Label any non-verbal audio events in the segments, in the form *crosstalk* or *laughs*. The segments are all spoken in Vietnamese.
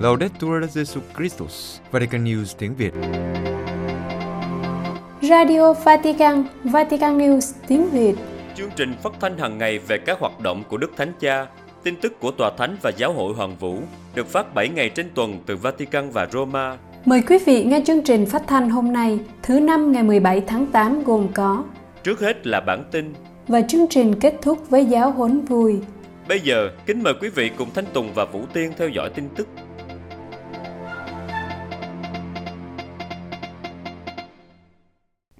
Laudetur Jesu Christus, Vatican News tiếng Việt. Radio Vatican, Vatican News tiếng Việt. Chương trình phát thanh hàng ngày về các hoạt động của Đức Thánh Cha, tin tức của Tòa Thánh và Giáo hội Hoàng Vũ được phát 7 ngày trên tuần từ Vatican và Roma. Mời quý vị nghe chương trình phát thanh hôm nay, thứ năm ngày 17 tháng 8 gồm có Trước hết là bản tin. Và chương trình kết thúc với giáo huấn vui. Bây giờ, kính mời quý vị cùng Thanh Tùng và Vũ Tiên theo dõi tin tức.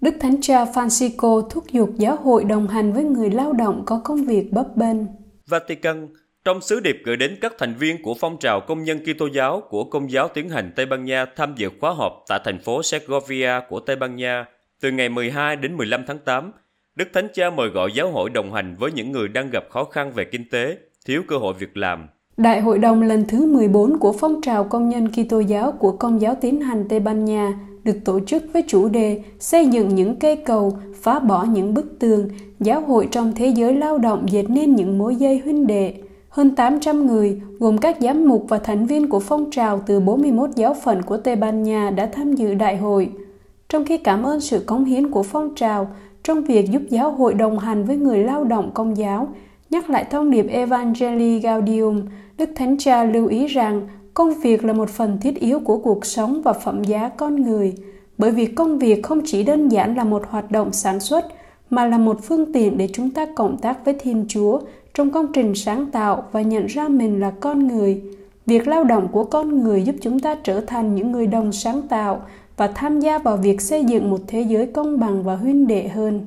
Đức Thánh Cha Francisco thúc giục giáo hội đồng hành với người lao động có công việc bấp bênh. Vatican, trong sứ điệp gửi đến các thành viên của phong trào công nhân Kitô giáo của Công giáo tiến hành Tây Ban Nha tham dự khóa họp tại thành phố Segovia của Tây Ban Nha từ ngày 12 đến 15 tháng 8, Đức Thánh Cha mời gọi giáo hội đồng hành với những người đang gặp khó khăn về kinh tế, thiếu cơ hội việc làm. Đại hội đồng lần thứ 14 của phong trào công nhân Kitô giáo của Công giáo tiến hành Tây Ban Nha được tổ chức với chủ đề xây dựng những cây cầu, phá bỏ những bức tường, giáo hội trong thế giới lao động dệt nên những mối dây huynh đệ. Hơn 800 người, gồm các giám mục và thành viên của phong trào từ 41 giáo phận của Tây Ban Nha đã tham dự đại hội. Trong khi cảm ơn sự cống hiến của phong trào trong việc giúp giáo hội đồng hành với người lao động công giáo, nhắc lại thông điệp Evangelii Gaudium, Đức Thánh Cha lưu ý rằng công việc là một phần thiết yếu của cuộc sống và phẩm giá con người, bởi vì công việc không chỉ đơn giản là một hoạt động sản xuất, mà là một phương tiện để chúng ta cộng tác với Thiên Chúa trong công trình sáng tạo và nhận ra mình là con người. Việc lao động của con người giúp chúng ta trở thành những người đồng sáng tạo và tham gia vào việc xây dựng một thế giới công bằng và huynh đệ hơn.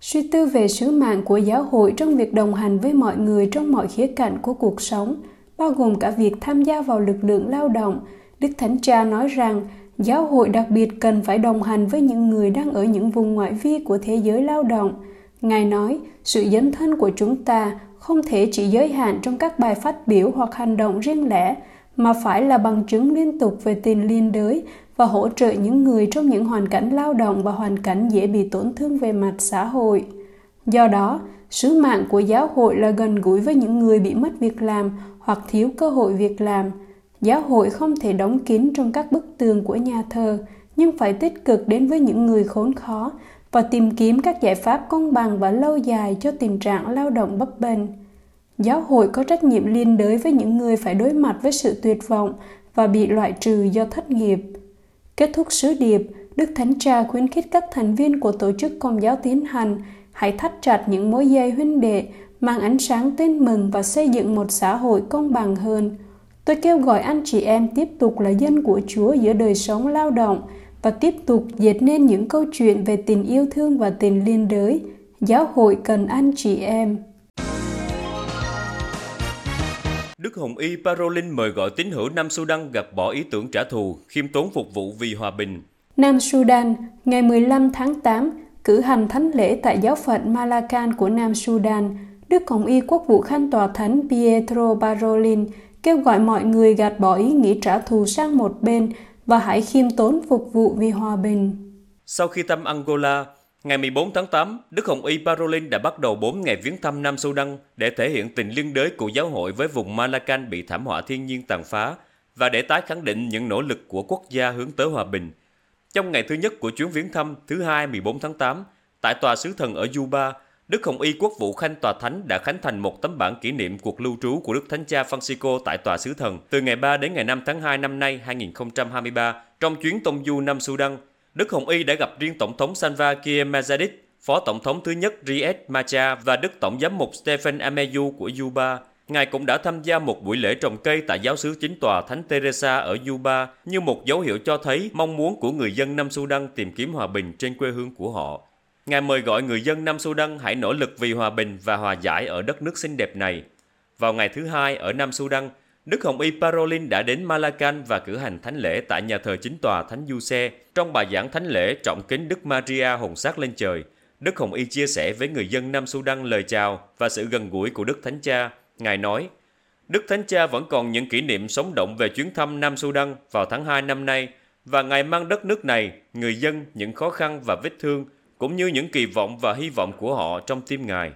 Suy tư về sứ mạng của giáo hội trong việc đồng hành với mọi người trong mọi khía cạnh của cuộc sống, bao gồm cả việc tham gia vào lực lượng lao động, Đức Thánh Cha nói rằng giáo hội đặc biệt cần phải đồng hành với những người đang ở những vùng ngoại vi của thế giới lao động. Ngài nói, sự dấn thân của chúng ta không thể chỉ giới hạn trong các bài phát biểu hoặc hành động riêng lẻ, mà phải là bằng chứng liên tục về tình liên đới và hỗ trợ những người trong những hoàn cảnh lao động và hoàn cảnh dễ bị tổn thương về mặt xã hội. Do đó, sứ mạng của giáo hội là gần gũi với những người bị mất việc làm hoặc thiếu cơ hội việc làm. Giáo hội không thể đóng kín trong các bức tường của nhà thờ, nhưng phải tích cực đến với những người khốn khó và tìm kiếm các giải pháp công bằng và lâu dài cho tình trạng lao động bấp bênh. Giáo hội có trách nhiệm liên đới với những người phải đối mặt với sự tuyệt vọng và bị loại trừ do thất nghiệp. Kết thúc sứ điệp, Đức Thánh Cha khuyến khích các thành viên của tổ chức công giáo tiến hành hãy thắt chặt những mối dây huynh đệ, mang ánh sáng tin mừng và xây dựng một xã hội công bằng hơn. Tôi kêu gọi anh chị em tiếp tục là dân của Chúa giữa đời sống lao động và tiếp tục dệt nên những câu chuyện về tình yêu thương và tình liên đới. Giáo hội cần anh chị em. Đức Hồng Y Parolin mời gọi tín hữu Nam Sudan gạt bỏ ý tưởng trả thù, khiêm tốn phục vụ vì hòa bình. Nam Sudan, ngày 15 tháng 8, cử hành thánh lễ tại giáo phận Malacan của Nam Sudan. Đức Hồng Y Quốc vụ Khanh Tòa Thánh Pietro Parolin kêu gọi mọi người gạt bỏ ý nghĩ trả thù sang một bên và hãy khiêm tốn phục vụ vì hòa bình. Sau khi thăm Angola, ngày 14 tháng 8, Đức Hồng Y Parolin đã bắt đầu 4 ngày viếng thăm Nam Sudan để thể hiện tình liên đới của giáo hội với vùng Malacan bị thảm họa thiên nhiên tàn phá và để tái khẳng định những nỗ lực của quốc gia hướng tới hòa bình. Trong ngày thứ nhất của chuyến viếng thăm thứ hai 14 tháng 8, tại tòa sứ thần ở Juba, Đức Hồng Y Quốc vụ Khanh Tòa Thánh đã khánh thành một tấm bản kỷ niệm cuộc lưu trú của Đức Thánh Cha Francisco tại tòa sứ thần từ ngày 3 đến ngày 5 tháng 2 năm nay 2023 trong chuyến tông du Nam Sudan. Đức Hồng Y đã gặp riêng Tổng thống Sanva Kiir Mayardit, Phó Tổng thống thứ nhất Riek Machar và Đức Tổng giám mục Stephen Ameyu của Juba. Ngài cũng đã tham gia một buổi lễ trồng cây tại giáo xứ chính tòa Thánh Teresa ở Juba như một dấu hiệu cho thấy mong muốn của người dân Nam Sudan tìm kiếm hòa bình trên quê hương của họ. Ngài mời gọi người dân Nam Sudan hãy nỗ lực vì hòa bình và hòa giải ở đất nước xinh đẹp này. Vào ngày thứ hai ở Nam Sudan, Đức Hồng Y Parolin đã đến Malacan và cử hành thánh lễ tại nhà thờ chính tòa Thánh Giuse. Trong bài giảng thánh lễ trọng kính Đức Maria hồn xác lên trời, Đức Hồng Y chia sẻ với người dân Nam Sudan lời chào và sự gần gũi của Đức Thánh Cha. Ngài nói, Đức Thánh Cha vẫn còn những kỷ niệm sống động về chuyến thăm Nam Sudan vào tháng 2 năm nay và Ngài mang đất nước này, người dân, những khó khăn và vết thương, cũng như những kỳ vọng và hy vọng của họ trong tim Ngài.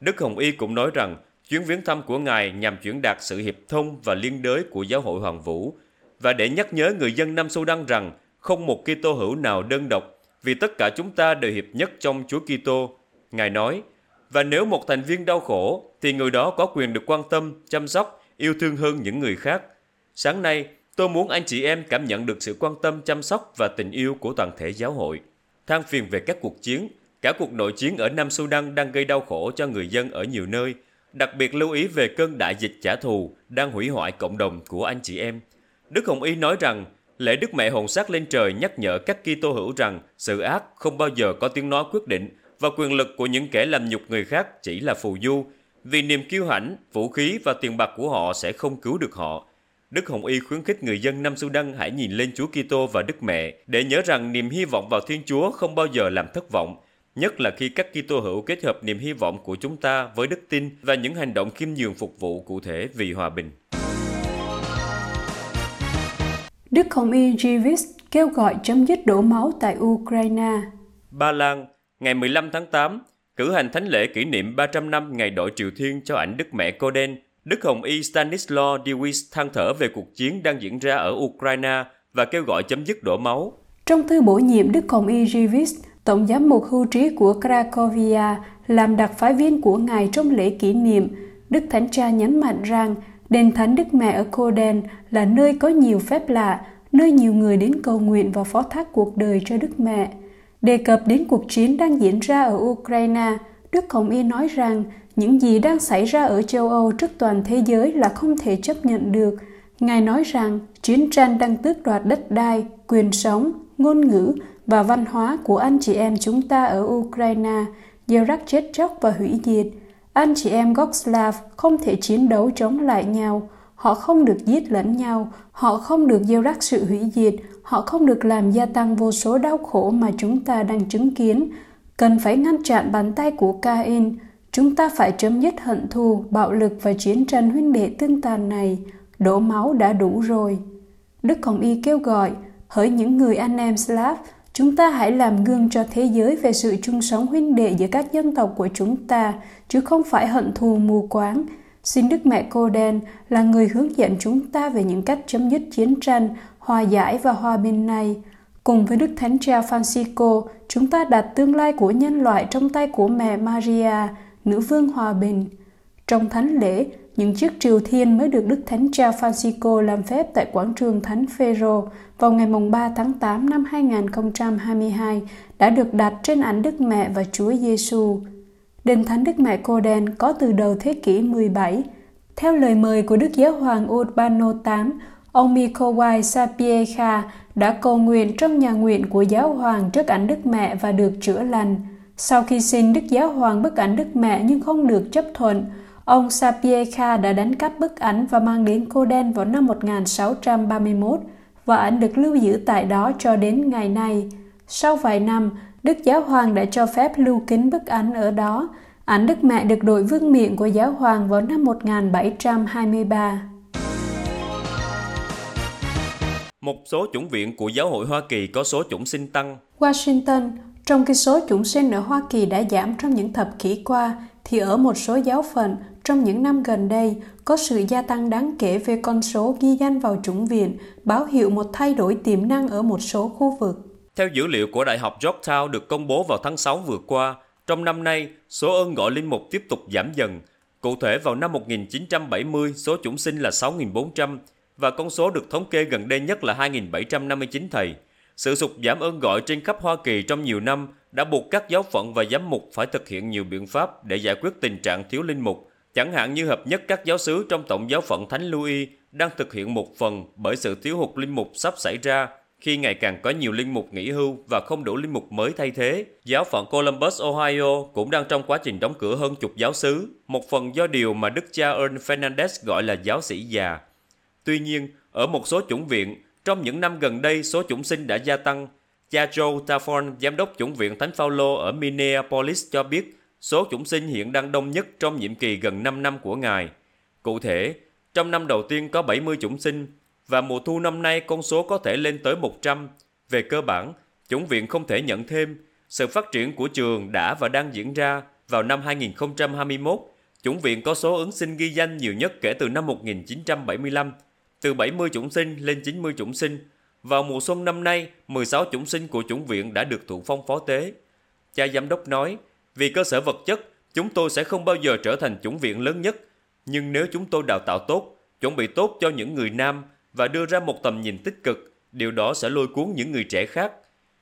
Đức Hồng Y cũng nói rằng chuyến viếng thăm của Ngài nhằm chuyển đạt sự hiệp thông và liên đới của giáo hội Hoàng Vũ và để nhắc nhớ người dân Nam Sudan rằng không một Kitô hữu nào đơn độc vì tất cả chúng ta đều hiệp nhất trong Chúa Kitô. Ngài nói, và nếu một thành viên đau khổ thì người đó có quyền được quan tâm, chăm sóc, yêu thương hơn những người khác. Sáng nay, tôi muốn anh chị em cảm nhận được sự quan tâm, chăm sóc và tình yêu của toàn thể giáo hội. Than phiền về các cuộc chiến, cả cuộc nội chiến ở Nam Sudan đang gây đau khổ cho người dân ở nhiều nơi, đặc biệt lưu ý về cơn đại dịch trả thù đang hủy hoại cộng đồng của anh chị em. Đức Hồng Y nói rằng, lễ Đức Mẹ hồn Sát lên trời nhắc nhở các Kitô hữu rằng sự ác không bao giờ có tiếng nói quyết định và quyền lực của những kẻ làm nhục người khác chỉ là phù du, vì niềm kiêu hãnh, vũ khí và tiền bạc của họ sẽ không cứu được họ. Đức Hồng Y khuyến khích người dân Nam Sudan hãy nhìn lên Chúa Kitô và Đức Mẹ để nhớ rằng niềm hy vọng vào Thiên Chúa không bao giờ làm thất vọng, nhất là khi các Kitô hữu kết hợp niềm hy vọng của chúng ta với đức tin và những hành động khiêm nhường phục vụ cụ thể vì hòa bình. Đức Hồng Y Jivis kêu gọi chấm dứt đổ máu tại Ukraine. Ba Lan, ngày 15 tháng 8, cử hành thánh lễ kỷ niệm 300 năm ngày đội triều thiên cho ảnh Đức Mẹ Cô Đen. Đức Hồng Y Stanislaw Dewis than thở về cuộc chiến đang diễn ra ở Ukraine và kêu gọi chấm dứt đổ máu. Trong thư bổ nhiệm Đức Hồng Y Jivis, Tổng giám mục hưu trí của Cracovia làm đặc phái viên của Ngài trong lễ kỷ niệm, Đức Thánh Cha nhấn mạnh rằng Đền Thánh Đức Mẹ ở Coden là nơi có nhiều phép lạ, nơi nhiều người đến cầu nguyện và phó thác cuộc đời cho Đức Mẹ. Đề cập đến cuộc chiến đang diễn ra ở Ukraine, Đức Hồng Y nói rằng những gì đang xảy ra ở châu Âu trước toàn thế giới là không thể chấp nhận được. Ngài nói rằng chiến tranh đang tước đoạt đất đai, quyền sống, ngôn ngữ và văn hóa của anh chị em chúng ta ở Ukraine gieo rắc chết chóc và hủy diệt. Anh chị em gốc Slav không thể chiến đấu chống lại nhau, họ không được giết lẫn nhau, họ không được gieo rắc sự hủy diệt, họ không được làm gia tăng vô số đau khổ mà chúng ta đang chứng kiến. Cần phải ngăn chặn bàn tay của Cain, chúng ta phải chấm dứt hận thù, bạo lực và chiến tranh huynh đệ tương tàn này. Đổ máu đã đủ rồi. Đức Hồng Y kêu gọi, hỡi những người anh em Slav, Chúng ta hãy làm gương cho thế giới về sự chung sống huynh đệ giữa các dân tộc của chúng ta, chứ không phải hận thù mù quáng. Xin Đức Mẹ Cô Đen là người hướng dẫn chúng ta về những cách chấm dứt chiến tranh, hòa giải và hòa bình này. Cùng với Đức Thánh Cha Francisco, chúng ta đặt tương lai của nhân loại trong tay của mẹ Maria, nữ vương hòa bình. Trong thánh lễ, những chiếc triều thiên mới được Đức Thánh Cha Francisco làm phép tại quảng trường Thánh Phêrô vào ngày 3 tháng 8 năm 2022 đã được đặt trên ảnh Đức Mẹ và Chúa Giêsu. Đền Thánh Đức Mẹ Cô Đen có từ đầu thế kỷ 17. Theo lời mời của Đức Giáo hoàng Urbano VIII, ông Mikowai Sapieha đã cầu nguyện trong nhà nguyện của Giáo hoàng trước ảnh Đức Mẹ và được chữa lành. Sau khi xin Đức Giáo hoàng bức ảnh Đức Mẹ nhưng không được chấp thuận, ông Sapiecha đã đánh cắp bức ảnh và mang đến Cô Đen vào năm 1631 và ảnh được lưu giữ tại đó cho đến ngày nay. Sau vài năm, Đức Giáo Hoàng đã cho phép lưu kính bức ảnh ở đó. Ảnh Đức Mẹ được đội vương miện của Giáo Hoàng vào năm 1723. Một số chủng viện của Giáo hội Hoa Kỳ có số chủng sinh tăng. Washington, trong khi số chủng sinh ở Hoa Kỳ đã giảm trong những thập kỷ qua, thì ở một số giáo phận trong những năm gần đây có sự gia tăng đáng kể về con số ghi danh vào chủng viện, báo hiệu một thay đổi tiềm năng ở một số khu vực. Theo dữ liệu của Đại học Georgetown được công bố vào tháng 6 vừa qua, trong năm nay, số ơn gọi linh mục tiếp tục giảm dần. Cụ thể vào năm 1970, số chủng sinh là 6.400 và con số được thống kê gần đây nhất là 2.759 thầy. Sự sụt giảm ơn gọi trên khắp Hoa Kỳ trong nhiều năm đã buộc các giáo phận và giám mục phải thực hiện nhiều biện pháp để giải quyết tình trạng thiếu linh mục, chẳng hạn như hợp nhất các giáo sứ trong tổng giáo phận Thánh Louis đang thực hiện một phần bởi sự thiếu hụt linh mục sắp xảy ra khi ngày càng có nhiều linh mục nghỉ hưu và không đủ linh mục mới thay thế. Giáo phận Columbus, Ohio cũng đang trong quá trình đóng cửa hơn chục giáo xứ, một phần do điều mà Đức cha Ern Fernandez gọi là giáo sĩ già. Tuy nhiên, ở một số chủng viện, trong những năm gần đây số chủng sinh đã gia tăng Cha Joe giám đốc chủng viện Thánh Phaolô ở Minneapolis cho biết số chủng sinh hiện đang đông nhất trong nhiệm kỳ gần 5 năm của ngài. Cụ thể, trong năm đầu tiên có 70 chủng sinh và mùa thu năm nay con số có thể lên tới 100. Về cơ bản, chủng viện không thể nhận thêm. Sự phát triển của trường đã và đang diễn ra, vào năm 2021, chủng viện có số ứng sinh ghi danh nhiều nhất kể từ năm 1975, từ 70 chủng sinh lên 90 chủng sinh. Vào mùa xuân năm nay, 16 chủng sinh của chủng viện đã được thụ phong phó tế. Cha giám đốc nói, vì cơ sở vật chất, chúng tôi sẽ không bao giờ trở thành chủng viện lớn nhất. Nhưng nếu chúng tôi đào tạo tốt, chuẩn bị tốt cho những người nam và đưa ra một tầm nhìn tích cực, điều đó sẽ lôi cuốn những người trẻ khác.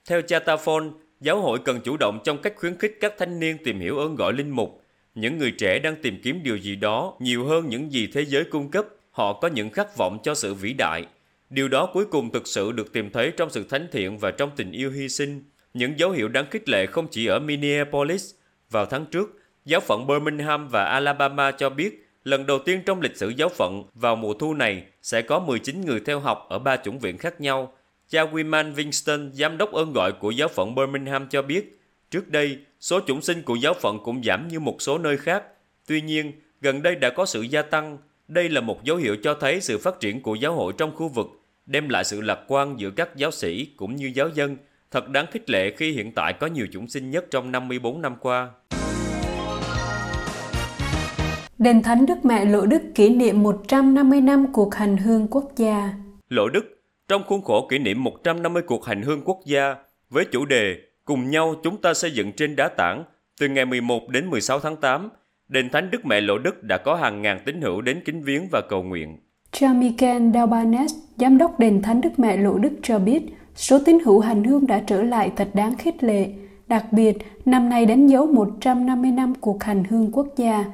Theo cha Tafon, giáo hội cần chủ động trong cách khuyến khích các thanh niên tìm hiểu ơn gọi linh mục. Những người trẻ đang tìm kiếm điều gì đó nhiều hơn những gì thế giới cung cấp. Họ có những khát vọng cho sự vĩ đại. Điều đó cuối cùng thực sự được tìm thấy trong sự thánh thiện và trong tình yêu hy sinh. Những dấu hiệu đáng khích lệ không chỉ ở Minneapolis. Vào tháng trước, giáo phận Birmingham và Alabama cho biết lần đầu tiên trong lịch sử giáo phận vào mùa thu này sẽ có 19 người theo học ở ba chủng viện khác nhau. Cha Wiman Winston, giám đốc ơn gọi của giáo phận Birmingham cho biết, trước đây, số chủng sinh của giáo phận cũng giảm như một số nơi khác. Tuy nhiên, gần đây đã có sự gia tăng. Đây là một dấu hiệu cho thấy sự phát triển của giáo hội trong khu vực, đem lại sự lạc quan giữa các giáo sĩ cũng như giáo dân. Thật đáng khích lệ khi hiện tại có nhiều chủng sinh nhất trong 54 năm qua. Đền Thánh Đức Mẹ Lộ Đức kỷ niệm 150 năm cuộc hành hương quốc gia. Lộ Đức, trong khuôn khổ kỷ niệm 150 cuộc hành hương quốc gia, với chủ đề Cùng nhau chúng ta xây dựng trên đá tảng, từ ngày 11 đến 16 tháng 8, Đền Thánh Đức Mẹ Lộ Đức đã có hàng ngàn tín hữu đến kính viếng và cầu nguyện. Cha Michael Dalbanes, Giám đốc Đền Thánh Đức Mẹ Lộ Đức cho biết, số tín hữu hành hương đã trở lại thật đáng khích lệ. Đặc biệt, năm nay đánh dấu 150 năm cuộc hành hương quốc gia,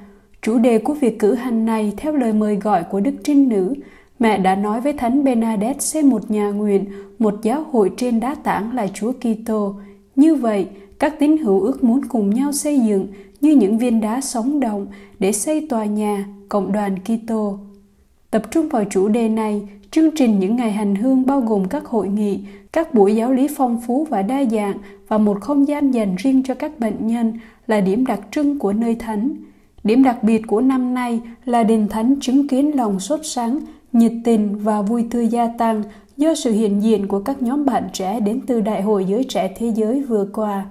Chủ đề của việc cử hành này theo lời mời gọi của Đức Trinh Nữ, mẹ đã nói với Thánh Bernadette xây một nhà nguyện, một giáo hội trên đá tảng là Chúa Kitô. Như vậy, các tín hữu ước muốn cùng nhau xây dựng như những viên đá sống động để xây tòa nhà, cộng đoàn Kitô. Tập trung vào chủ đề này, chương trình những ngày hành hương bao gồm các hội nghị, các buổi giáo lý phong phú và đa dạng và một không gian dành riêng cho các bệnh nhân là điểm đặc trưng của nơi thánh. Điểm đặc biệt của năm nay là đền thánh chứng kiến lòng sốt sáng, nhiệt tình và vui tươi gia tăng do sự hiện diện của các nhóm bạn trẻ đến từ Đại hội Giới Trẻ Thế Giới vừa qua.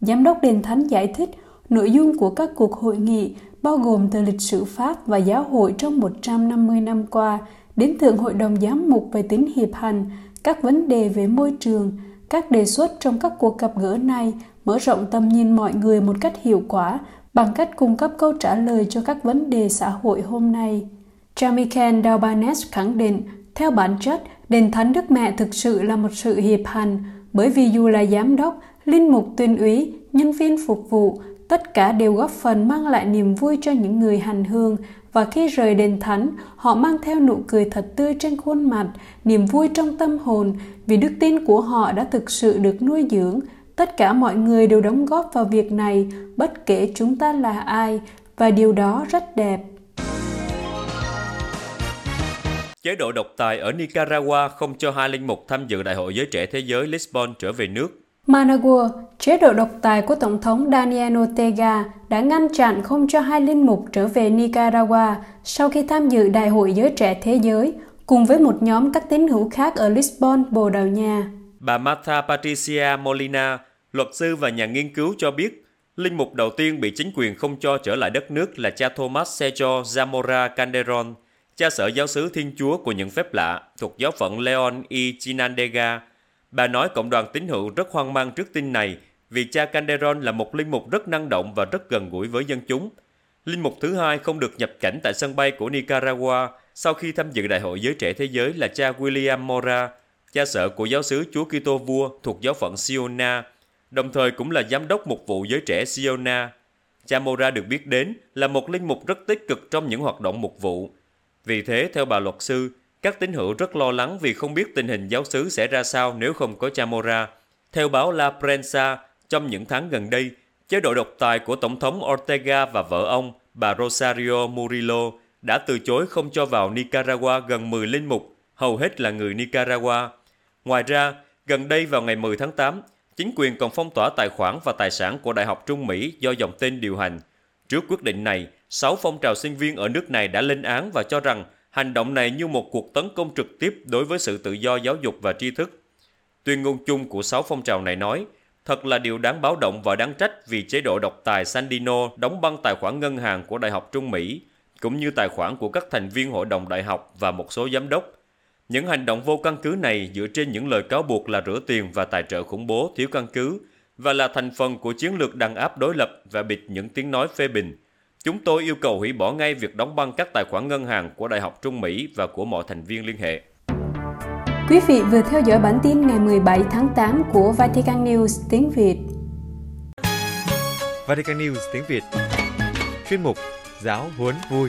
Giám đốc đền thánh giải thích nội dung của các cuộc hội nghị bao gồm từ lịch sử Pháp và giáo hội trong 150 năm qua đến Thượng Hội đồng Giám mục về tính hiệp hành, các vấn đề về môi trường, các đề xuất trong các cuộc gặp gỡ này mở rộng tầm nhìn mọi người một cách hiệu quả bằng cách cung cấp câu trả lời cho các vấn đề xã hội hôm nay. Jamichael Dalbanes khẳng định, theo bản chất, Đền Thánh Đức Mẹ thực sự là một sự hiệp hành, bởi vì dù là giám đốc, linh mục tuyên úy, nhân viên phục vụ, tất cả đều góp phần mang lại niềm vui cho những người hành hương. Và khi rời đền thánh, họ mang theo nụ cười thật tươi trên khuôn mặt, niềm vui trong tâm hồn. Vì đức tin của họ đã thực sự được nuôi dưỡng, tất cả mọi người đều đóng góp vào việc này bất kể chúng ta là ai. Và điều đó rất đẹp. Chế độ độc tài ở Nicaragua không cho hai linh mục tham dự Đại hội Giới Trẻ Thế giới Lisbon trở về nước. Managua, chế độ độc tài của Tổng thống Daniel Ortega đã ngăn chặn không cho hai linh mục trở về Nicaragua sau khi tham dự Đại hội Giới Trẻ Thế giới cùng với một nhóm các tín hữu khác ở Lisbon, Bồ Đào Nha. Bà Martha Patricia Molina, luật sư và nhà nghiên cứu cho biết, linh mục đầu tiên bị chính quyền không cho trở lại đất nước là cha Thomas Sergio Zamora Calderon, cha sở giáo sứ Thiên Chúa của những phép lạ thuộc giáo phận Leon y Chinandega. Bà nói cộng đoàn tín hữu rất hoang mang trước tin này vì cha Canderon là một linh mục rất năng động và rất gần gũi với dân chúng. Linh mục thứ hai không được nhập cảnh tại sân bay của Nicaragua sau khi tham dự Đại hội Giới Trẻ Thế Giới là cha William Mora, cha sở của giáo sứ Chúa Kitô Vua thuộc giáo phận Siona, đồng thời cũng là giám đốc mục vụ giới trẻ Siona. Cha Mora được biết đến là một linh mục rất tích cực trong những hoạt động mục vụ. Vì thế, theo bà luật sư, các tín hữu rất lo lắng vì không biết tình hình giáo xứ sẽ ra sao nếu không có Chamora. Theo báo La Prensa, trong những tháng gần đây, chế độ độc tài của Tổng thống Ortega và vợ ông, bà Rosario Murillo, đã từ chối không cho vào Nicaragua gần 10 linh mục, hầu hết là người Nicaragua. Ngoài ra, gần đây vào ngày 10 tháng 8, chính quyền còn phong tỏa tài khoản và tài sản của Đại học Trung Mỹ do dòng tên điều hành. Trước quyết định này, 6 phong trào sinh viên ở nước này đã lên án và cho rằng hành động này như một cuộc tấn công trực tiếp đối với sự tự do giáo dục và tri thức. Tuyên ngôn chung của sáu phong trào này nói, Thật là điều đáng báo động và đáng trách vì chế độ độc tài Sandino đóng băng tài khoản ngân hàng của Đại học Trung Mỹ, cũng như tài khoản của các thành viên hội đồng đại học và một số giám đốc. Những hành động vô căn cứ này dựa trên những lời cáo buộc là rửa tiền và tài trợ khủng bố thiếu căn cứ và là thành phần của chiến lược đàn áp đối lập và bịt những tiếng nói phê bình. Chúng tôi yêu cầu hủy bỏ ngay việc đóng băng các tài khoản ngân hàng của Đại học Trung Mỹ và của mọi thành viên liên hệ. Quý vị vừa theo dõi bản tin ngày 17 tháng 8 của Vatican News tiếng Việt. Vatican News tiếng Việt Chuyên mục Giáo huấn vui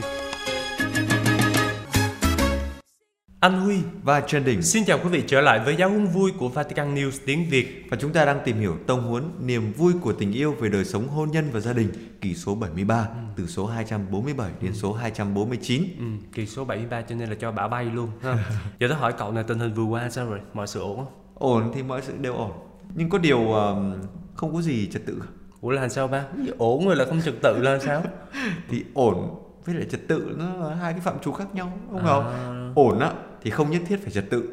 Anh Huy và Trần Đình Xin chào quý vị trở lại với giáo huấn vui của Vatican News tiếng Việt và chúng ta đang tìm hiểu tông huấn niềm vui của tình yêu về đời sống hôn nhân và gia đình kỳ số 73 ừ. từ số 247 đến số 249 ừ, kỳ số 73 cho nên là cho bả bay luôn ha. *laughs* Giờ tôi hỏi cậu này tình hình vừa qua sao rồi mọi sự ổn không? Ổn thì mọi sự đều ổn nhưng có điều um, không có gì trật tự Ủa là sao ba? Ổn rồi là không trật tự là sao? *laughs* thì ổn với lại trật tự nó là hai cái phạm trù khác nhau đúng à. không? Ổn á thì không nhất thiết phải trật tự.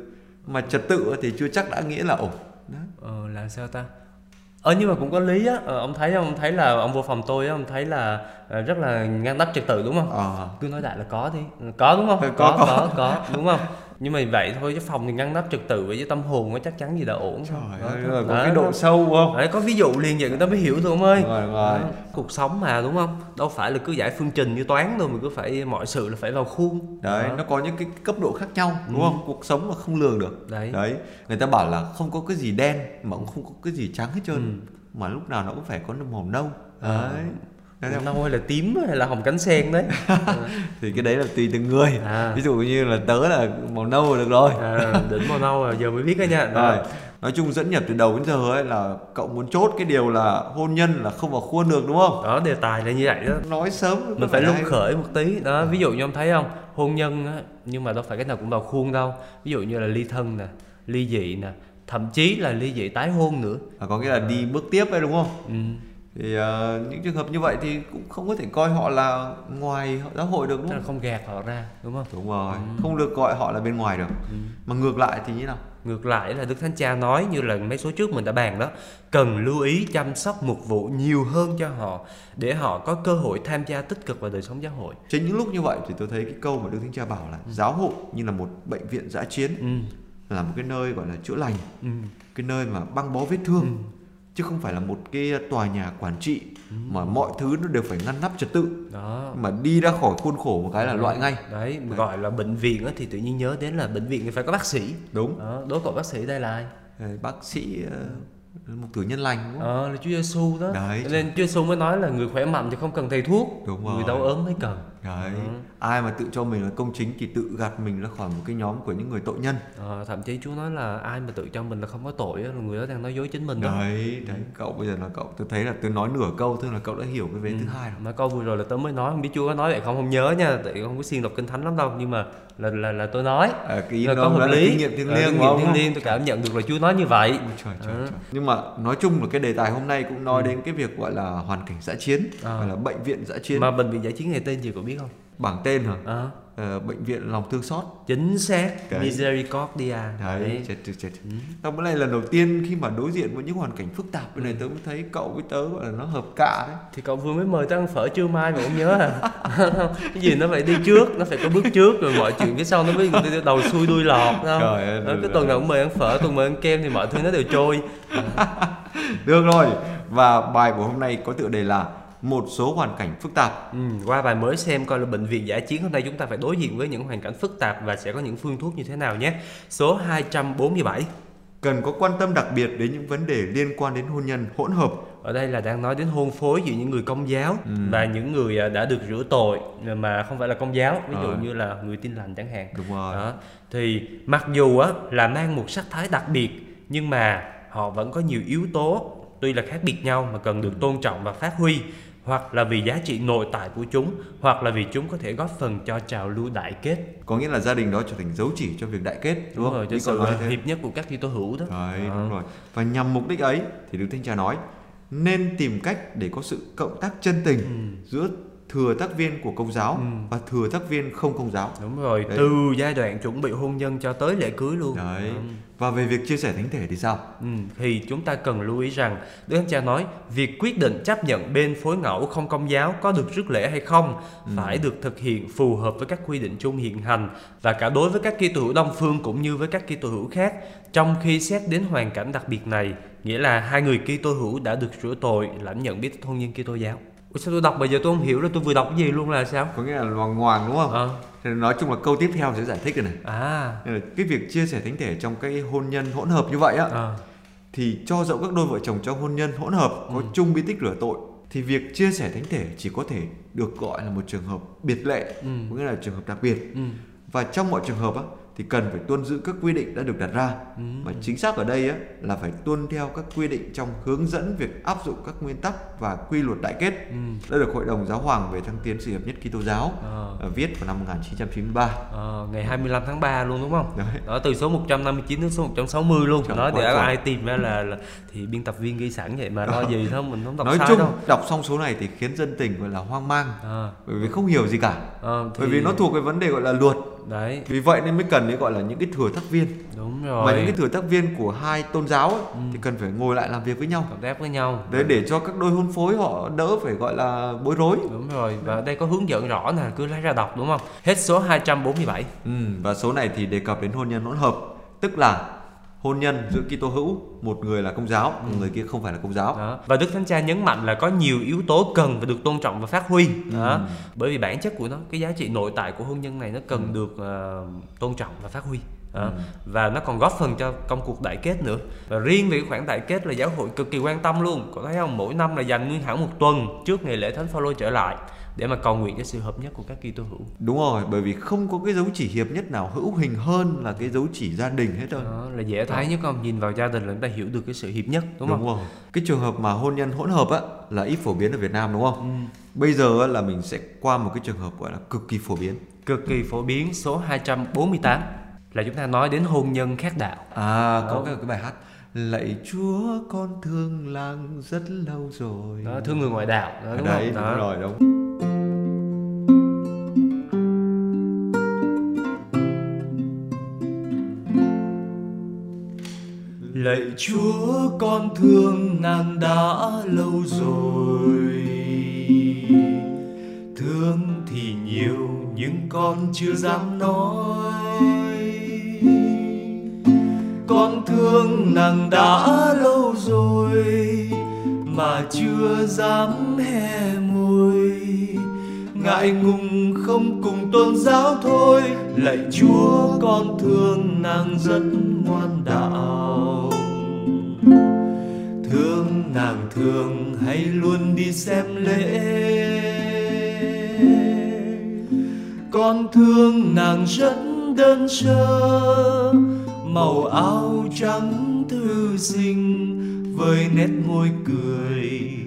Mà trật tự thì chưa chắc đã nghĩa là ổn. Đó. ờ là sao ta? Ờ nhưng mà cũng có lý á. Ờ, ông thấy ông thấy là ông vô phòng tôi á ông thấy là ờ, rất là ngăn nắp trật tự đúng không? Ờ. cứ nói đại là có đi. Có đúng không? Có có có, có, có đúng không *laughs* nhưng mà vậy thôi chứ phòng thì ngăn nắp trật tự với tâm hồn nó chắc chắn gì đã ổn. Trời ơi đó, có cái độ đó. sâu không? Đấy có ví dụ liền vậy người ta mới hiểu thôi ông ơi. Rồi, rồi. cuộc sống mà đúng không? Đâu phải là cứ giải phương trình như toán đâu mà cứ phải mọi sự là phải vào khuôn. Đấy đó. nó có những cái cấp độ khác nhau đúng ừ. không? Cuộc sống mà không lường được. Đấy. Đấy người ta bảo là không có cái gì đen mà cũng không có cái gì trắng hết trơn. Ừ. mà lúc nào nó cũng phải có màu nâu. Đấy à Đấy nâu hay là tím hay là hồng cánh sen đấy. *laughs* Thì cái đấy là tùy từng người. À. ví dụ như là tớ là màu nâu là được rồi. À, đỉnh màu nâu rồi giờ mới biết đó nha. Rồi. Nói chung dẫn nhập từ đầu đến giờ ấy là cậu muốn chốt cái điều là hôn nhân là không vào khuôn được đúng không? Đó đề tài là như vậy đó. Nói sớm mình phải lung khởi một tí. Đó ví dụ như ông thấy không? Hôn nhân á nhưng mà đâu phải cái nào cũng vào khuôn đâu. Ví dụ như là ly thân nè ly dị nè thậm chí là ly dị tái hôn nữa. À, có nghĩa là đi bước tiếp đấy đúng không? Ừ thì uh, những trường hợp như vậy thì cũng không có thể coi họ là ngoài giáo hội được đúng không? không gạt họ ra đúng không? Đúng rồi, ừ. không được gọi họ là bên ngoài được. Ừ. Mà ngược lại thì như nào? Ngược lại là Đức Thánh Cha nói như là mấy số trước mình đã bàn đó, cần lưu ý chăm sóc mục vụ nhiều hơn cho họ để họ có cơ hội tham gia tích cực vào đời sống giáo hội. Trên những lúc như vậy thì tôi thấy cái câu mà Đức Thánh Cha bảo là ừ. giáo hội như là một bệnh viện giã chiến, ừ. là một cái nơi gọi là chữa lành, ừ. cái nơi mà băng bó vết thương. Ừ chứ không phải là một cái tòa nhà quản trị ừ. mà mọi thứ nó đều phải ngăn nắp trật tự đó mà đi ra khỏi khuôn khổ một cái là loại ngay đấy, đấy. gọi là bệnh viện thì tự nhiên nhớ đến là bệnh viện thì phải có bác sĩ đúng đó, đối cậu bác sĩ đây là ai bác sĩ ờ, một cử nhân lành đúng không? Ờ là Chúa Giêsu đó. Đấy. Nên Chúa Giêsu mới nói là người khỏe mạnh thì không cần thầy thuốc, đúng rồi. người đau ốm mới cần. Đấy. Ừ. Ai mà tự cho mình là công chính thì tự gạt mình ra khỏi một cái nhóm của những người tội nhân. Ờ, thậm chí Chúa nói là ai mà tự cho mình là không có tội là người đó đang nói dối chính mình đó. Đấy, đấy. Cậu bây giờ là cậu tôi thấy là tôi nói nửa câu thôi là cậu đã hiểu cái vế ừ. thứ hai rồi. Mà câu vừa rồi là tôi mới nói không biết Chúa có nói vậy không không nhớ nha, tại không có xuyên đọc kinh thánh lắm đâu nhưng mà là là là tôi nói. À, cái ý nó có hợp lý. Kinh nghiệm thiêng liêng, ờ, thiêng liêng tôi cảm nhận được là Chúa nói như vậy. Trời, trời, à. trời. Nhưng mà nói chung là cái đề tài hôm nay cũng nói ừ. đến cái việc gọi là hoàn cảnh dã chiến, à. gọi là bệnh viện dã chiến. Mà bệnh viện dã chiến này tên gì cậu biết không? bảng tên hả? À. ờ, bệnh viện lòng thương xót. Chính xác cái... misericordia. Đấy, đấy. Chết, chết, chết. Ừ. Tao bữa nay lần đầu tiên khi mà đối diện với những hoàn cảnh phức tạp bên này tớ mới thấy cậu với tớ gọi là nó hợp cả đấy. Thì cậu vừa mới mời tao ăn phở trưa mai mà không nhớ à. *laughs* Cái gì nó phải đi trước nó phải có bước trước rồi mọi chuyện phía sau nó mới đầu xuôi đuôi lọt không? Trời ơi, đó, cái tuần nào cũng mời ăn phở tuần mời ăn kem thì mọi thứ nó đều trôi. *laughs* Được rồi. Và bài của hôm nay có tựa đề là một số hoàn cảnh phức tạp. Ừ, qua bài mới xem coi là bệnh viện giải chiến hôm nay chúng ta phải đối diện với những hoàn cảnh phức tạp và sẽ có những phương thuốc như thế nào nhé. Số 247 cần có quan tâm đặc biệt đến những vấn đề liên quan đến hôn nhân hỗn hợp. Ở đây là đang nói đến hôn phối giữa những người công giáo ừ. và những người à, đã được rửa tội mà không phải là công giáo, ví dụ à. như là người tin lành chẳng hạn. Đúng rồi. Đó. Thì mặc dù á là mang một sắc thái đặc biệt nhưng mà họ vẫn có nhiều yếu tố tuy là khác biệt nhau mà cần được tôn trọng và phát huy hoặc là vì giá trị nội tại của chúng hoặc là vì chúng có thể góp phần cho trào lưu đại kết. Có nghĩa là gia đình đó trở thành dấu chỉ cho việc đại kết đúng, đúng không? rồi, cho sự hiệp nhất của các thi tố hữu đó. Đấy à. đúng rồi. Và nhằm mục đích ấy thì đức thánh cha nói nên tìm cách để có sự cộng tác chân tình ừ. giữa thừa tác viên của công giáo Ừ. và thừa tác viên không công giáo đúng rồi Đấy. từ giai đoạn chuẩn bị hôn nhân cho tới lễ cưới luôn đấy Ừ. và về việc chia sẻ thánh thể thì sao Ừ, thì chúng ta cần lưu ý rằng Đức Thánh Cha nói việc quyết định chấp nhận bên phối ngẫu không công giáo có được rước lễ hay không phải được thực hiện phù hợp với các quy định chung hiện hành và cả đối với các Kitô hữu Đông phương cũng như với các Kitô hữu khác. Trong khi xét đến hoàn cảnh đặc biệt này, nghĩa là hai người Kitô hữu đã được rửa tội, lãnh nhận biết hôn nhân Kitô giáo. Ủa sao tôi đọc bây giờ tôi không hiểu là tôi vừa đọc cái gì luôn là sao? có nghĩa là loằng ngoàng đúng không Ờ. Thì nói chung là câu tiếp theo sẽ giải thích rồi này À. Nên là cái việc chia sẻ thánh thể trong cái hôn nhân hỗn hợp như vậy á À. thì cho dẫu các đôi vợ chồng trong hôn nhân hỗn hợp có chung bí tích rửa tội thì việc chia sẻ thánh thể chỉ có thể được gọi là một trường hợp biệt lệ Ừ. có nghĩa là trường hợp đặc biệt Ừ. và trong mọi trường hợp á thì cần phải tuân giữ các quy định đã được đặt ra Ừ. mà chính xác ở đây á là phải tuân theo các quy định trong hướng dẫn việc áp dụng các nguyên tắc và quy luật đại kết Ừ. đã được Hội đồng Giáo hoàng về thăng tiến sự hiệp nhất Kitô giáo ờ, viết vào năm 1993. Ờ, ngày 25 tháng 3 luôn đúng không? Đấy. Đó từ số 159 đến số 160 luôn. Trời, quá trời. ai tìm ra là, là thì biên tập viên ghi sẵn vậy mà lo gì thôi mình không đọc Nói sai chung đâu. đọc xong số này thì khiến dân tình gọi là hoang mang À, bởi vì không hiểu gì cả. ờ, thì... Bởi vì nó thuộc cái vấn đề gọi là luật. Đấy Vì vậy nên mới cần cái gọi là những cái thừa tác viên. đúng Mà rồi. những cái thừa tác viên của hai tôn giáo ấy, thì cần phải ngôi lại làm việc với nhau. Cộng tác với nhau. Đấy để cho các đôi hôn phối họ đỡ phải gọi là bối rối. Đúng rồi và ở đây có hướng dẫn rõ nè cứ lấy ra đọc đúng không? Hết số 247. Ừ, và số này thì đề cập đến hôn nhân hỗn hợp, tức là hôn nhân giữa Kitô hữu, một người là công giáo, một người kia không phải là công giáo. Đó. Và Đức Thánh Cha nhấn mạnh là có nhiều yếu tố cần phải được tôn trọng và phát huy. Đó. Ừ. Bởi vì bản chất của nó, cái giá trị nội tại của hôn nhân này nó cần Ừ. được ờ, tôn trọng và phát huy. Đó. Và nó còn góp phần cho công cuộc đại kết nữa. Và riêng về cái khoản đại kết là giáo hội cực kỳ quan tâm luôn. Có thấy không? Mỗi năm là dành nguyên hẳn một tuần trước ngày lễ Thánh Phaolô trở lại để mà cầu nguyện cho sự hợp nhất của các Kitô hữu. Đúng rồi, bởi vì không có cái dấu chỉ hiệp nhất nào hữu hình hơn là cái dấu chỉ gia đình hết rồi. Đó là dễ thấy nhất không? Nhìn vào gia đình là chúng ta hiểu được cái sự hiệp nhất đúng, không? rồi. Cái trường hợp mà hôn nhân hỗn hợp á là ít phổ biến ở Việt Nam đúng không? Ừ. Bây giờ là mình sẽ qua một cái trường hợp gọi là cực kỳ phổ biến. Cực kỳ phổ biến số 248 là chúng ta nói đến hôn nhân khác đạo. À, Đó. có cái, cái bài hát Lạy Chúa con thương làng rất lâu rồi. Đó, thương người ngoại đạo đó, đúng đấy, không? Đó. đúng rồi, đúng. Lạy Chúa, con thương nàng đã lâu rồi. Thương thì nhiều, nhưng con chưa dám nói. Con thương nàng đã lâu rồi, Mà chưa dám hè môi. Ngại ngùng không cùng tôn giáo thôi, Lạy Chúa, con thương nàng rất ngoan đạo. Thương nàng thường hay luôn đi xem lễ. Con thương nàng rất đơn sơ, Màu áo trắng thư sinh Với nét môi cười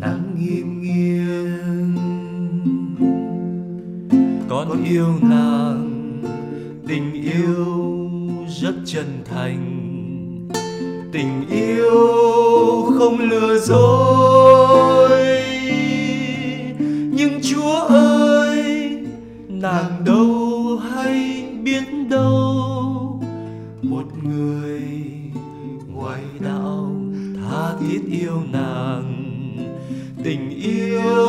nắng nghiêm nghiêng. Con yêu nàng, tình yêu rất chân thành tình yêu không lừa dối. Nhưng chúa ơi, nàng đâu hay biết đâu. Một người ngoài đạo tha thiết yêu nàng. Tình yêu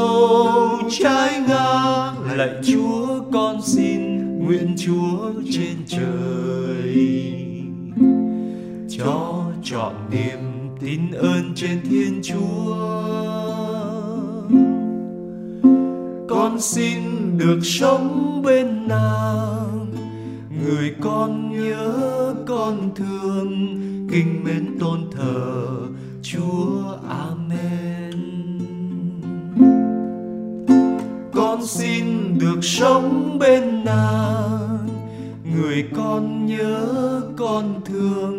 trái ngang, lạy chúa con xin, nguyện chúa trên trời. Cho trọn niềm tin ơn trên thiên chúa. Con xin được sống bên nàng, người con nhớ con thương kinh mến tôn thờ chúa, amen. Con xin được sống bên nàng, người con nhớ con thương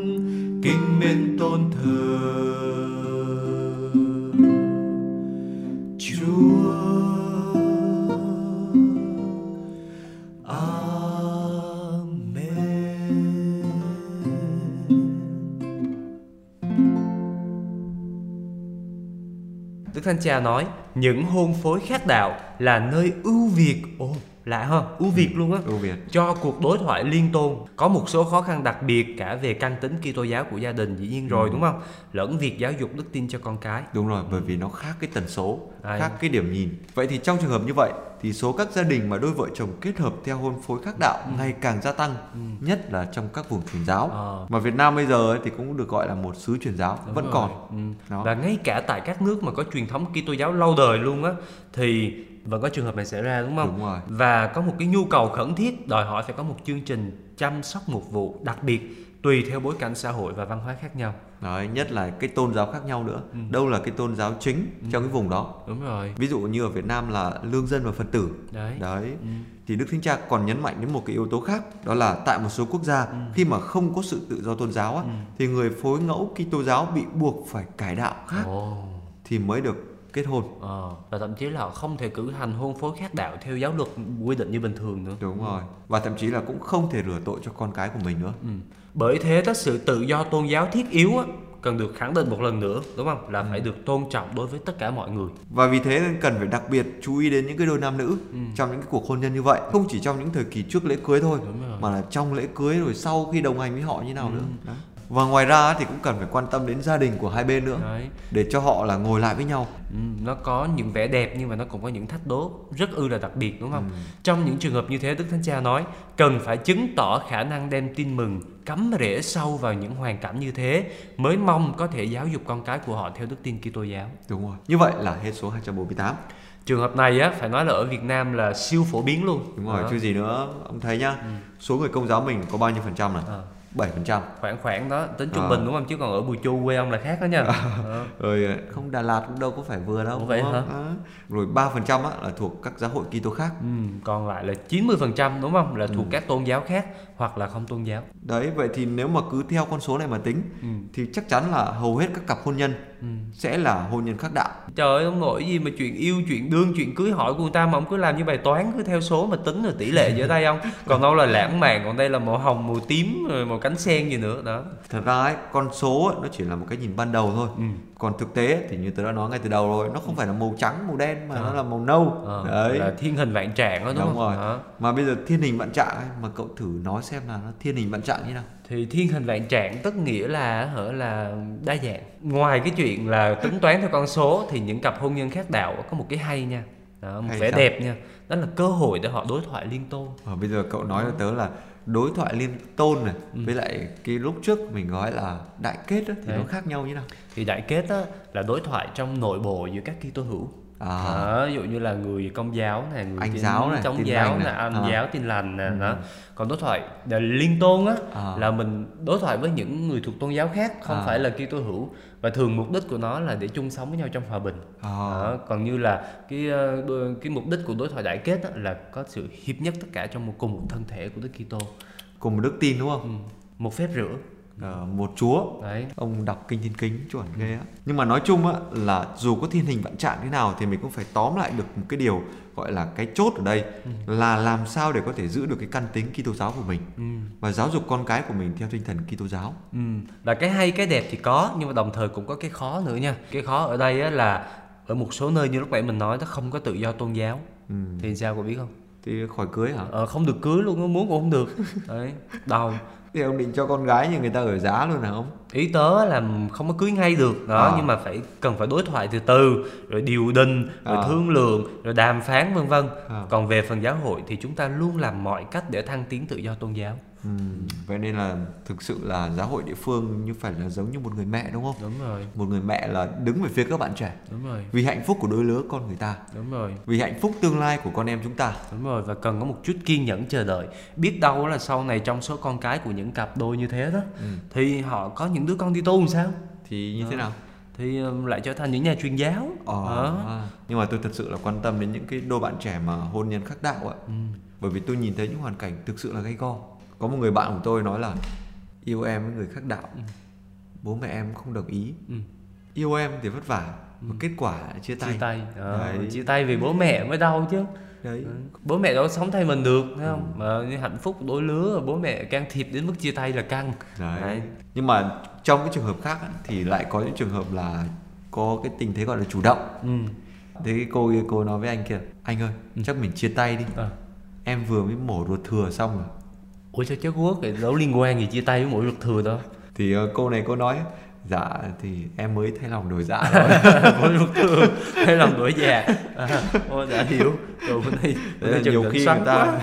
Đức Cha nói, những hôn phối khác đạo là nơi ưu việt. Ồ lạ ha ưu việt luôn á. Ưu việt. Cho cuộc đối thoại liên tôn có một số khó khăn đặc biệt cả về căn tính Kitô giáo của gia đình dĩ nhiên rồi đúng không? Lẫn việc giáo dục đức tin cho con cái. Đúng rồi bởi vì nó khác cái tần số Đấy. khác cái điểm nhìn. Vậy thì trong trường hợp như vậy thì số các gia đình mà đôi vợ chồng kết hợp theo hôn phối khác đạo ngày càng gia tăng nhất là trong các vùng truyền giáo. Ờ. mà Việt Nam bây giờ ấy thì cũng được gọi là một xứ truyền giáo Đúng vẫn rồi. còn. Ừ. Đó. và ngay cả tại các nước mà có truyền thống Kitô giáo lâu đời luôn á thì vẫn có trường hợp này xảy ra đúng không? Đúng rồi. Và có một cái nhu cầu khẩn thiết đòi hỏi phải có một chương trình chăm sóc mục vụ đặc biệt tùy theo bối cảnh xã hội và văn hóa khác nhau. Đấy, nhất là cái tôn giáo khác nhau nữa đâu là cái tôn giáo chính trong cái vùng đó Đúng rồi. ví dụ như ở Việt Nam là lương dân và Phật tử Đấy. đấy thì Đức Thánh Cha còn nhấn mạnh đến một cái yếu tố khác đó là tại một số quốc gia khi mà không có sự tự do tôn giáo á, thì người phối ngẫu Kitô giáo bị buộc phải cải đạo khác Ồ. thì mới được kết hôn Ờ, và thậm chí là họ không thể cử hành hôn phối khác đạo theo giáo luật quy định như bình thường nữa. đúng rồi và thậm chí là cũng không thể rửa tội cho con cái của mình nữa Ừ. Bởi thế tất sự tự do tôn giáo thiết yếu á, cần được khẳng định một lần nữa đúng không? Là phải được tôn trọng đối với tất cả mọi người. và vì thế nên cần phải đặc biệt chú ý đến những cái đôi nam nữ trong những cái cuộc hôn nhân như vậy không chỉ trong những thời kỳ trước lễ cưới thôi mà là trong lễ cưới rồi sau khi đồng hành với họ như nào nữa Đấy và ngoài ra thì cũng cần phải quan tâm đến gia đình của hai bên nữa Đấy. để cho họ là ngồi lại với nhau ừ, nó có những vẻ đẹp nhưng mà nó cũng có những thách đố rất ư là đặc biệt đúng không ừ. trong những trường hợp như thế đức thánh cha nói cần phải chứng tỏ khả năng đem tin mừng cắm rễ sâu vào những hoàn cảnh như thế mới mong có thể giáo dục con cái của họ theo đức tin Kitô giáo. Đúng rồi. Như vậy là hết số 248 trường hợp này á phải nói là ở Việt Nam là siêu phổ biến luôn đúng rồi à. chứ gì nữa ông thấy nhá ừ. số người công giáo mình có bao nhiêu phần trăm này à. 7% khoảng khoảng đó tính trung à. bình đúng không chứ còn ở Bùi Chu quê ông là khác đó nha à. rồi không Đà Lạt cũng đâu có phải vừa đâu vậy hả à. rồi 3 phần trăm là thuộc các giáo hội Kitô khác ừ. còn lại là 90% đúng không là thuộc ừ. các tôn giáo khác hoặc là không tôn giáo. đấy vậy thì nếu mà cứ theo con số này mà tính Ừ. thì chắc chắn là hầu hết các cặp hôn nhân Ừ. sẽ là hôn nhân khác đạo Trời ơi, ông nội gì mà chuyện yêu, chuyện đương, chuyện cưới hỏi của người ta mà ông cứ làm như bài toán cứ theo số mà tính rồi tỷ lệ giữa đây không? *laughs* Còn đâu là lãng mạn, còn đây là màu hồng, màu tím, rồi màu cánh sen gì nữa đó. thật ra ấy con số ấy, nó chỉ là một cái nhìn ban đầu thôi Ừ. còn thực tế thì như tôi đã nói ngay từ đầu rồi nó không phải là màu trắng màu đen mà Ờ. nó là màu nâu Ờ, đấy là thiên hình vạn trạng đó đúng, đúng không? rồi Đó. mà bây giờ thiên hình vạn trạng ấy, mà cậu thử nói xem là nó thiên hình vạn trạng như nào Thì thiên hình vạn trạng tức nghĩa là hở là đa dạng. Ngoài cái chuyện là tính toán theo con số thì những cặp hôn nhân khác đạo có một cái hay nha. Đó, một vẻ đẹp nha. Đó là cơ hội để họ đối thoại liên tôn. Và bây giờ cậu nói cho tớ là đối thoại liên tôn này với lại cái lúc trước mình nói là đại kết ấy, thì Đấy. nó khác nhau như nào Thì đại kết đó là đối thoại trong nội bộ giữa các Kitô hữu. À Đó, ví dụ như là người công giáo này, người Anh tín giáo này, chống tin giáo này. anh À. giáo tin lành nè đó. Còn đối thoại là liên tôn á À. là mình đối thoại với những người thuộc tôn giáo khác, không À. phải là Kitô hữu và thường mục đích của nó là để chung sống với nhau trong hòa bình. à, Đó, còn như là cái cái mục đích của đối thoại đại kết á, là có sự hiệp nhất tất cả trong một cùng một thân thể của Đức Kitô. cùng một đức tin đúng Ừ. không Một phép rửa. Ờ, một chúa. Đấy. ông đọc kinh thiên kính chuẩn ghê á. Nhưng mà nói chung á là dù có thiên hình vạn trạng thế nào thì mình cũng phải tóm lại được một cái điều gọi là cái chốt ở đây là làm sao để có thể giữ được cái căn tính Kitô giáo của mình Ừ. và giáo dục con cái của mình theo tinh thần Kitô giáo. Ừ, là cái hay cái đẹp thì có nhưng mà đồng thời cũng có cái khó nữa nha. Cái khó ở đây á là ở một số nơi như lúc nãy mình nói nó không có tự do tôn giáo. Ừ. thì sao cô biết không? Thì khỏi cưới hả? Ờ, không được cưới luôn á muốn cũng không được. *laughs* Đấy đau thì ông định cho con gái như người ta ở giá luôn hả không ý tớ là không có cưới ngay được đó À. nhưng mà phải cần phải đối thoại từ từ rồi điều đình rồi À. thương lượng rồi đàm phán vân vân À. còn về phần giáo hội thì chúng ta luôn làm mọi cách để thăng tiến tự do tôn giáo Ừ, vậy nên là thực sự là giáo hội địa phương như phải là giống như một người mẹ đúng không? đúng rồi Một người mẹ là đứng về phía các bạn trẻ đúng rồi vì hạnh phúc của đôi lứa con người ta, đúng rồi vì hạnh phúc tương lai của con em chúng ta. Đúng rồi và cần có một chút kiên nhẫn chờ đợi Biết đâu là sau này trong số con cái của những cặp đôi như thế đó Ừ. Thì họ có những đứa con đi tu làm sao Thì như thế nào? Thì um, lại trở thành những nhà truyền giáo Ờ, à. nhưng mà tôi thật sự là quan tâm đến những cái đôi bạn trẻ mà hôn nhân khác đạo ạ. Ừ. Bởi vì tôi nhìn thấy những hoàn cảnh thực sự là gay go. Có một người bạn của tôi nói là yêu em với người khác đạo, bố mẹ em không đồng ý. Ừ. Yêu em thì vất vả, mà kết quả chia tay. Chia tay Đấy. Chia tay vì bố mẹ mới đau chứ Đấy. Bố mẹ đâu sống thay mình được thấy Ừ. không Mà như hạnh phúc đôi lứa bố mẹ can thiệp đến mức chia tay là căng Đấy. Đấy. Nhưng mà trong cái trường hợp khác thì lại có những trường hợp là có cái tình thế gọi là chủ động. ừ. Thế cái cô kia cô nói với anh kia, anh ơi chắc mình chia tay đi À. em vừa mới mổ ruột thừa xong rồi ủa sao chết quốc thì đâu liên quan gì chia tay với mũi ruột thừa đâu thì ờ, cô này cô nói dạ thì em mới thay lòng đổi dạ *laughs* thôi. Mũi ruột thừa hay làm tuổi già à, ô đã hiểu. Rồi là Trần nhiều khi người ta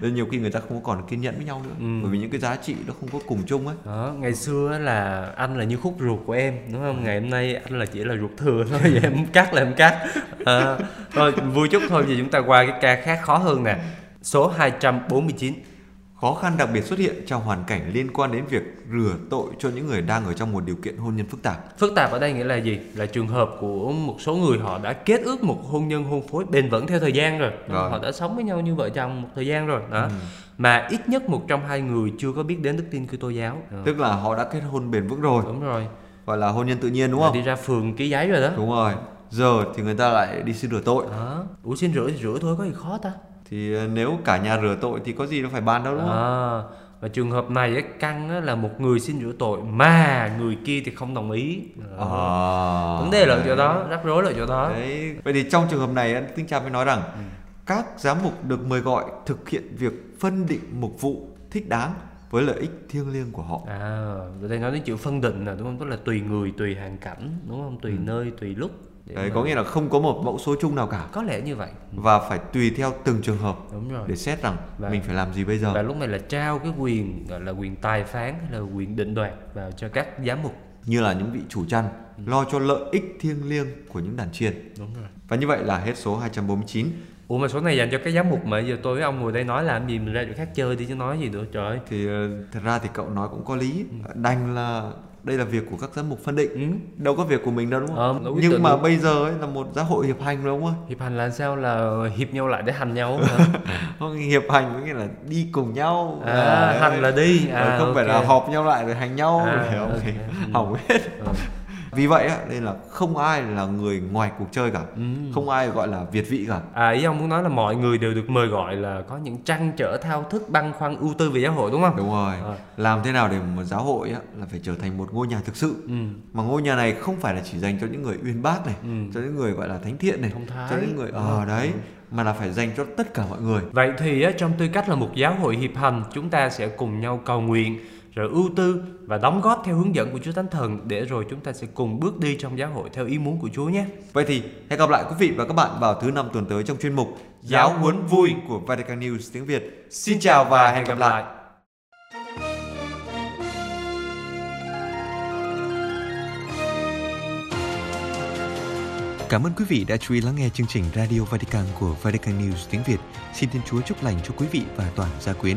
đấy, *laughs* nhiều khi người ta không có còn kiên nhẫn với nhau nữa Ừ. bởi vì những cái giá trị nó không có cùng chung ấy đó ngày xưa là anh là như khúc ruột của em đúng không? Ngày hôm nay anh là chỉ là ruột thừa thôi vậy *laughs* em cắt là em cắt. À, thôi vui chút thôi thì chúng ta qua cái ca khác khó hơn nè. Số 249 khó khăn đặc biệt xuất hiện trong hoàn cảnh liên quan đến việc rửa tội cho những người đang ở trong một điều kiện hôn nhân phức tạp. Phức tạp ở đây nghĩa là gì? Là trường hợp của một số người họ đã kết ước một hôn nhân hôn phối bền vững theo thời gian rồi, Rồi. họ đã sống với nhau như vợ chồng một thời gian rồi đó. Ừ. mà ít nhất một trong hai người chưa có biết đến đức tin Kitô giáo. Đó. tức là họ đã kết hôn bền vững rồi. Đúng rồi. Gọi là hôn nhân tự nhiên đúng Là không? đi ra phường ký giấy rồi đó. Đúng rồi. Giờ thì người ta lại đi xin rửa tội. Đó. Ủa xin rửa thì rửa thôi có gì khó ta thì ờ, nếu cả nhà rửa tội thì có gì đâu phải bàn đâu đúng không À, và trường hợp này ấy, căng á, là một người xin rửa tội mà người kia thì không đồng ý. à, Vấn đề là chỗ đó, rắc rối là chỗ đó. đấy vậy thì trong trường hợp này tinh cha mới nói rằng Ừ. các giám mục được mời gọi thực hiện việc phân định mục vụ thích đáng với lợi ích thiêng liêng của họ À, ở đây nói đến chữ phân định là đúng không? Tức là tùy người, tùy hoàn cảnh, đúng không? Tùy nơi, tùy lúc. Để đấy mà- có nghĩa là không có một mẫu số chung nào cả có lẽ như vậy. và phải tùy theo từng trường hợp Đúng rồi. để xét rằng Và- mình phải làm gì bây giờ Và lúc này là trao cái quyền gọi là quyền tài phán hay là quyền định đoạt vào cho các giám mục. như là những vị chủ chăn lo cho lợi ích thiêng liêng của những đàn chiên Đúng rồi. và như vậy là hết số 249 Ủa mà số này dành cho các giám mục mà giờ tôi với ông ngồi đây nói làm gì mình ra chỗ khác chơi đi chứ nói gì nữa trời thì ờ, thật ra thì cậu nói cũng có lý đành là đây là việc của các giám mục phân định Ừ. đâu có việc của mình đâu đúng không quyết nhưng mà được. bây giờ ấy là một giáo hội hiệp hành đúng không hiệp hành là sao là hiệp nhau lại để hành nhau? *laughs* Không, hiệp hành có nghĩa là đi cùng nhau à, Đấy. hành là đi Ờ, à, không phải là họp nhau lại rồi hành nhau À, hiểu không? ok. Thì Ừ. hỏng hết Ừ. vì vậy á đây là không ai là người ngoài cuộc chơi cả Ừ. không ai gọi là việt vị cả à ý ông muốn nói là mọi người đều được mời gọi là có những trăn trở thao thức băn khoăn ưu tư về giáo hội đúng không đúng rồi Ờ. làm thế nào để một giáo hội á là phải trở thành một ngôi nhà thực sự ừ. mà ngôi nhà này không phải là chỉ dành cho những người uyên bác này Ừ. cho những người gọi là thánh thiện này Thông thái. cho những người Đúng ờ không? đấy Ừ. mà là phải dành cho tất cả mọi người vậy thì trong tư cách là một giáo hội hiệp hành chúng ta sẽ cùng nhau cầu nguyện rồi ưu tư và đóng góp theo hướng dẫn của Chúa Thánh Thần để rồi chúng ta sẽ cùng bước đi trong giáo hội theo ý muốn của Chúa nhé. vậy thì hẹn gặp lại quý vị và các bạn vào thứ năm tuần tới trong chuyên mục giáo huấn vui của Vatican News tiếng Việt xin chào và hẹn gặp lại Cảm ơn quý vị đã chú ý lắng nghe chương trình Radio Vatican của Vatican News tiếng Việt. Xin Thiên Chúa chúc lành cho quý vị và toàn gia quyến.